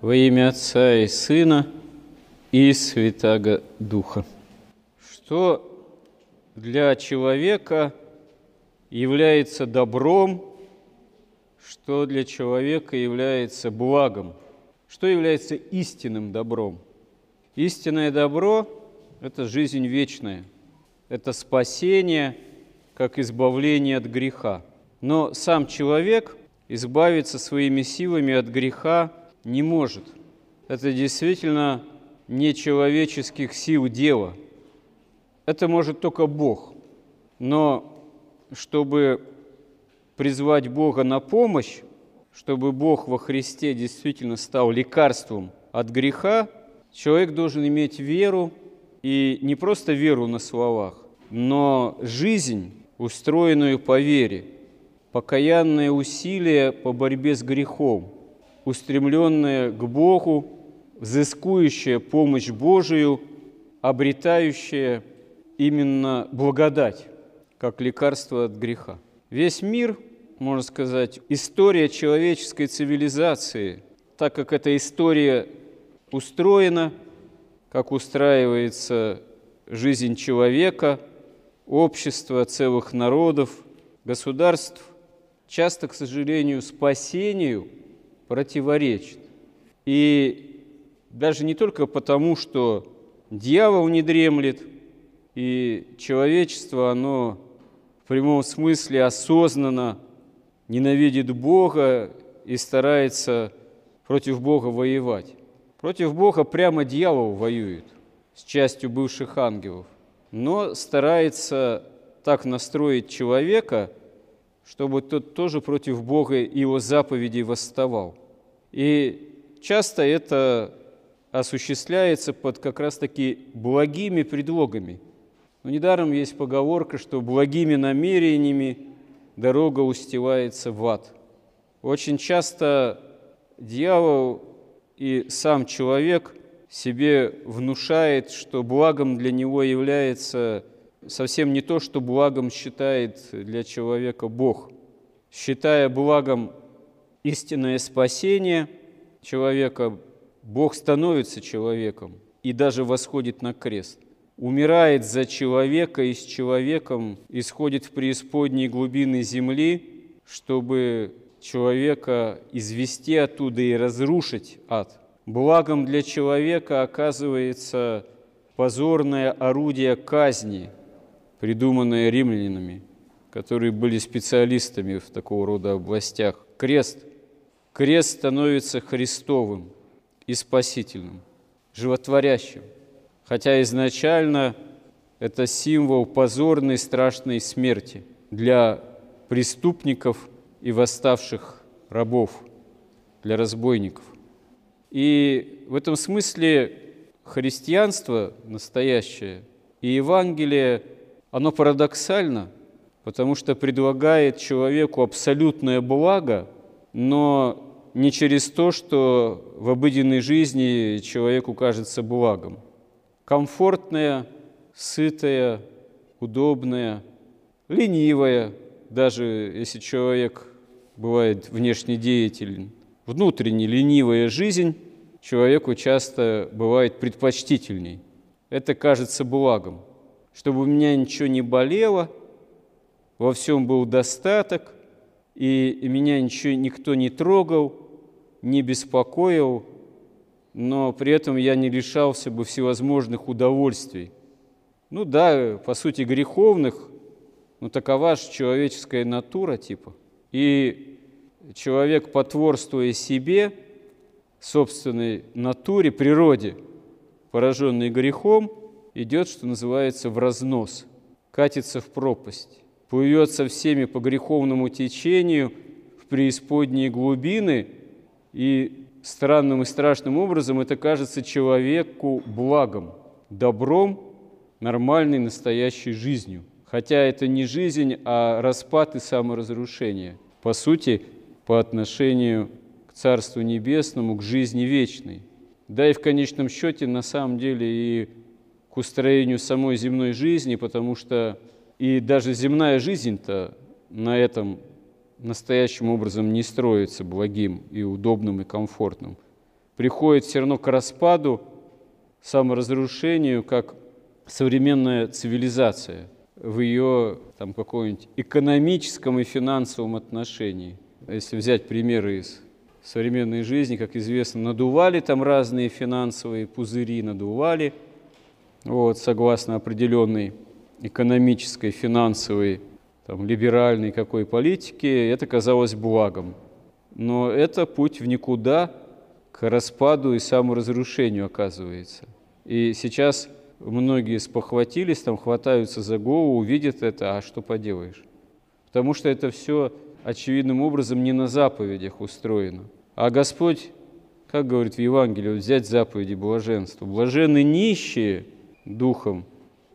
Во имя Отца и Сына и Святаго Духа. Что для человека является добром, что для человека является благом, что является истинным добром. Истинное добро – это жизнь вечная, это спасение, как избавление от греха. Но сам человек избавиться своими силами от греха не может. Это действительно не человеческих сил дело. Это может только Бог. Но чтобы призвать Бога на помощь, чтобы Бог во Христе действительно стал лекарством от греха, человек должен иметь веру, и не просто веру на словах, но жизнь, устроенную по вере, покаянное усилие по борьбе с грехом – устремленная к Богу, взыскующая помощь Божию, обретающая именно благодать, как лекарство от греха. Весь мир, можно сказать, история человеческой цивилизации, так как эта история устроена, как устраивается жизнь человека, общества, целых народов, государств, часто, к сожалению, спасению – противоречит. И даже не только потому, что дьявол не дремлет, и человечество, оно в прямом смысле осознанно ненавидит Бога и старается против Бога воевать. Против Бога прямо дьявол воюет с частью бывших ангелов, но старается так настроить человека, чтобы тот тоже против Бога и его заповедей восставал. И часто это осуществляется под как раз-таки благими предлогами. Но недаром есть поговорка, что благими намерениями дорога устилается в ад. Очень часто дьявол и сам человек себе внушает, что благом для него является совсем не то, что благом считает для человека Бог. Считая благом истинное спасение человека, Бог становится человеком и даже восходит на крест. Умирает за человека и с человеком исходит в преисподние глубины земли, чтобы человека извести оттуда и разрушить ад. Благом для человека оказывается позорное орудие казни, придуманное римлянами, которые были специалистами в такого рода областях. Крест – Крест становится Христовым и спасительным, животворящим, хотя изначально это символ позорной страшной смерти для преступников и восставших рабов, для разбойников. И в этом смысле христианство настоящее и Евангелие, оно парадоксально, потому что предлагает человеку абсолютное благо – но не через то, что в обыденной жизни человеку кажется благом. Комфортная, сытая, удобная, ленивая, даже если человек бывает внешне деятелен, внутренне ленивая жизнь человеку часто бывает предпочтительней. Это кажется благом. Чтобы у меня ничего не болело, во всем был достаток – и меня ничего никто не трогал, не беспокоил, но при этом я не лишался бы всевозможных удовольствий. Ну да, по сути, греховных, но такова же человеческая натура типа. И человек, потворствуя себе, собственной натуре, природе, пораженный грехом, идет, что называется, в разнос, катится в пропасть плывет со всеми по греховному течению в преисподние глубины, и странным и страшным образом это кажется человеку благом, добром, нормальной настоящей жизнью. Хотя это не жизнь, а распад и саморазрушение. По сути, по отношению к Царству Небесному, к жизни вечной. Да и в конечном счете, на самом деле, и к устроению самой земной жизни, потому что и даже земная жизнь-то на этом настоящим образом не строится благим и удобным и комфортным. приходит все равно к распаду, саморазрушению, как современная цивилизация в ее там, каком-нибудь экономическом и финансовом отношении. Если взять примеры из современной жизни, как известно, надували там разные финансовые пузыри, надували, вот, согласно определенной экономической, финансовой, там, либеральной какой политике, это казалось благом. Но это путь в никуда, к распаду и саморазрушению оказывается. И сейчас многие спохватились, там хватаются за голову, увидят это, а что поделаешь? Потому что это все очевидным образом не на заповедях устроено. А Господь, как говорит в Евангелии, взять заповеди блаженства. Блаженны нищие духом,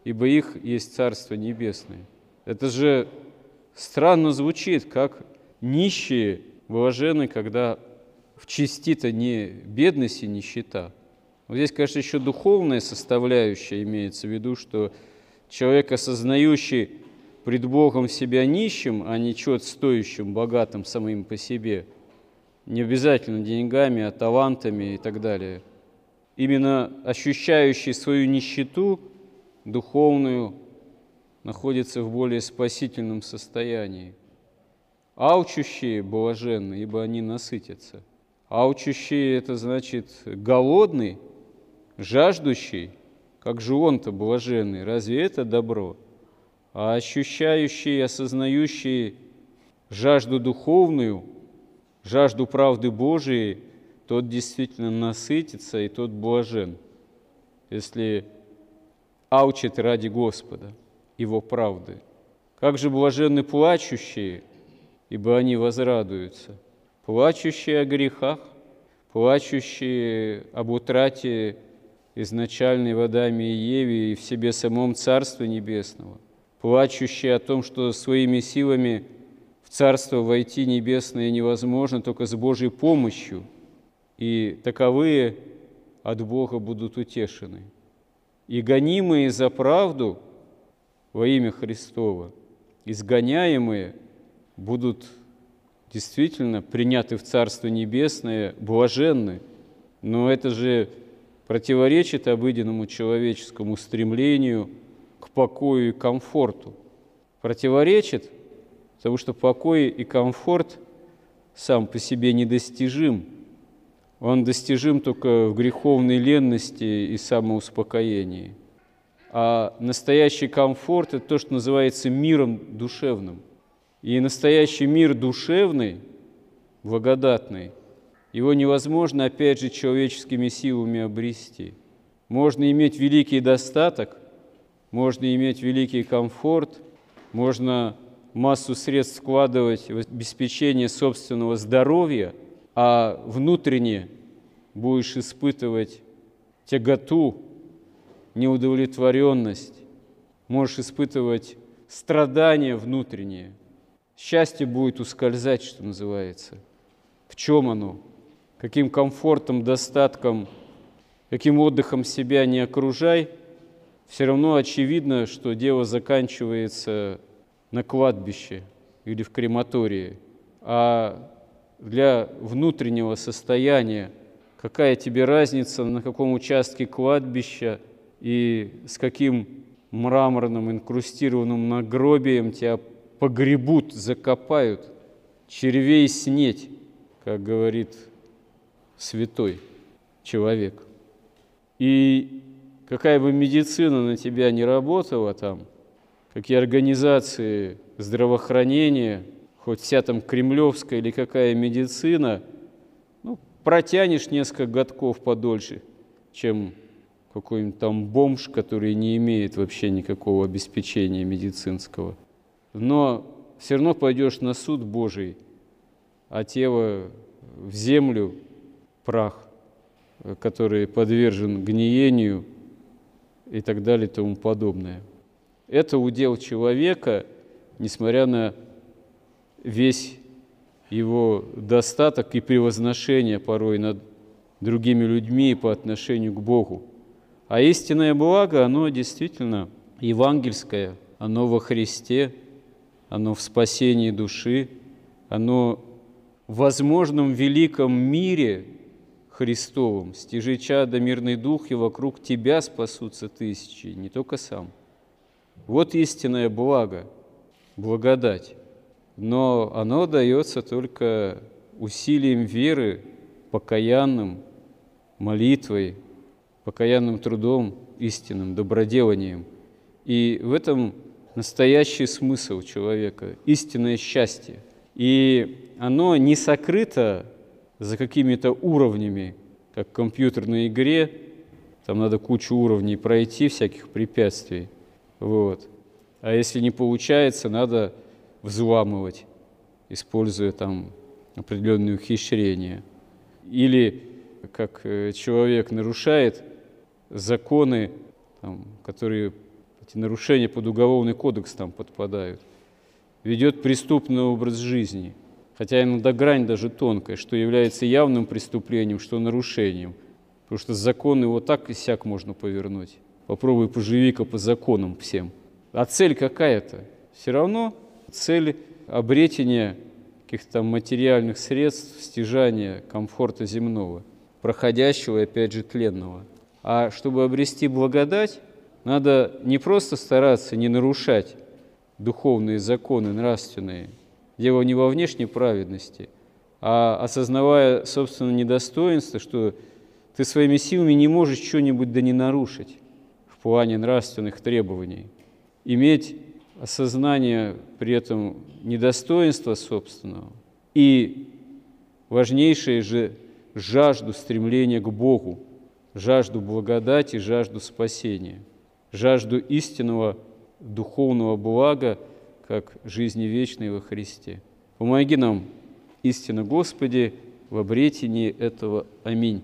ибо их есть Царство Небесное. Это же странно звучит, как нищие блажены, когда в части-то не бедность и нищета. Вот здесь, конечно, еще духовная составляющая имеется в виду, что человек, осознающий пред Богом себя нищим, а не чего-то стоящим, богатым самим по себе, не обязательно деньгами, а талантами и так далее, именно ощущающий свою нищету духовную, находится в более спасительном состоянии. Алчущие блаженны, ибо они насытятся. Алчущие – это значит голодный, жаждущий, как же он-то блаженный, разве это добро? А ощущающий, осознающий жажду духовную, жажду правды Божией, тот действительно насытится и тот блажен, если аучит ради Господа, Его правды. Как же блаженны плачущие, ибо они возрадуются. Плачущие о грехах, плачущие об утрате изначальной в Адаме и Еве и в себе самом Царства Небесного, плачущие о том, что своими силами в Царство войти небесное невозможно только с Божьей помощью, и таковые от Бога будут утешены. И гонимые за правду во имя Христова, изгоняемые будут действительно приняты в Царство Небесное, блаженны, но это же противоречит обыденному человеческому стремлению к покою и комфорту. Противоречит, потому что покой и комфорт сам по себе недостижим. Он достижим только в греховной ленности и самоуспокоении. А настоящий комфорт – это то, что называется миром душевным. И настоящий мир душевный, благодатный – его невозможно, опять же, человеческими силами обрести. Можно иметь великий достаток, можно иметь великий комфорт, можно массу средств вкладывать в обеспечение собственного здоровья, а внутренне будешь испытывать тяготу, неудовлетворенность, можешь испытывать страдания внутренние. Счастье будет ускользать, что называется. В чем оно? каким комфортом, достатком, каким отдыхом себя не окружай, все равно очевидно, что дело заканчивается на кладбище или в крематории. А для внутреннего состояния какая тебе разница, на каком участке кладбища и с каким мраморным инкрустированным нагробием тебя погребут, закопают, червей снеть, как говорит святой человек. И какая бы медицина на тебя не работала там, какие организации здравоохранения, хоть вся там кремлевская или какая медицина, ну, протянешь несколько годков подольше, чем какой-нибудь там бомж, который не имеет вообще никакого обеспечения медицинского. Но все равно пойдешь на суд Божий, а тело в землю прах, который подвержен гниению и так далее и тому подобное. Это удел человека, несмотря на весь его достаток и превозношение порой над другими людьми по отношению к Богу. А истинное благо, оно действительно евангельское, оно во Христе, оно в спасении души, оно в возможном великом мире, Христовым. Стяжи чада мирный дух, и вокруг тебя спасутся тысячи, не только сам. Вот истинное благо, благодать. Но оно дается только усилием веры, покаянным, молитвой, покаянным трудом, истинным, доброделанием. И в этом настоящий смысл человека, истинное счастье. И оно не сокрыто за какими-то уровнями, как в компьютерной игре, там надо кучу уровней пройти, всяких препятствий. Вот. А если не получается, надо взламывать, используя там определенные ухищрения. Или как э, человек нарушает законы, там, которые эти нарушения под уголовный кодекс там подпадают, ведет преступный образ жизни, хотя иногда грань даже тонкая, что является явным преступлением, что нарушением, потому что закон его так и сяк можно повернуть. Попробуй поживи-ка по законам всем. А цель какая-то? Все равно цель обретения каких-то материальных средств, стяжания комфорта земного, проходящего и опять же тленного. А чтобы обрести благодать, надо не просто стараться не нарушать духовные законы, нравственные. Дело не во внешней праведности, а осознавая собственно недостоинство, что ты своими силами не можешь что-нибудь да не нарушить в плане нравственных требований. Иметь осознание при этом недостоинства собственного и важнейшее же жажду стремления к Богу, жажду благодати, жажду спасения – жажду истинного духовного блага, как жизни вечной во Христе. Помоги нам, истинно Господи, в обретении этого. Аминь.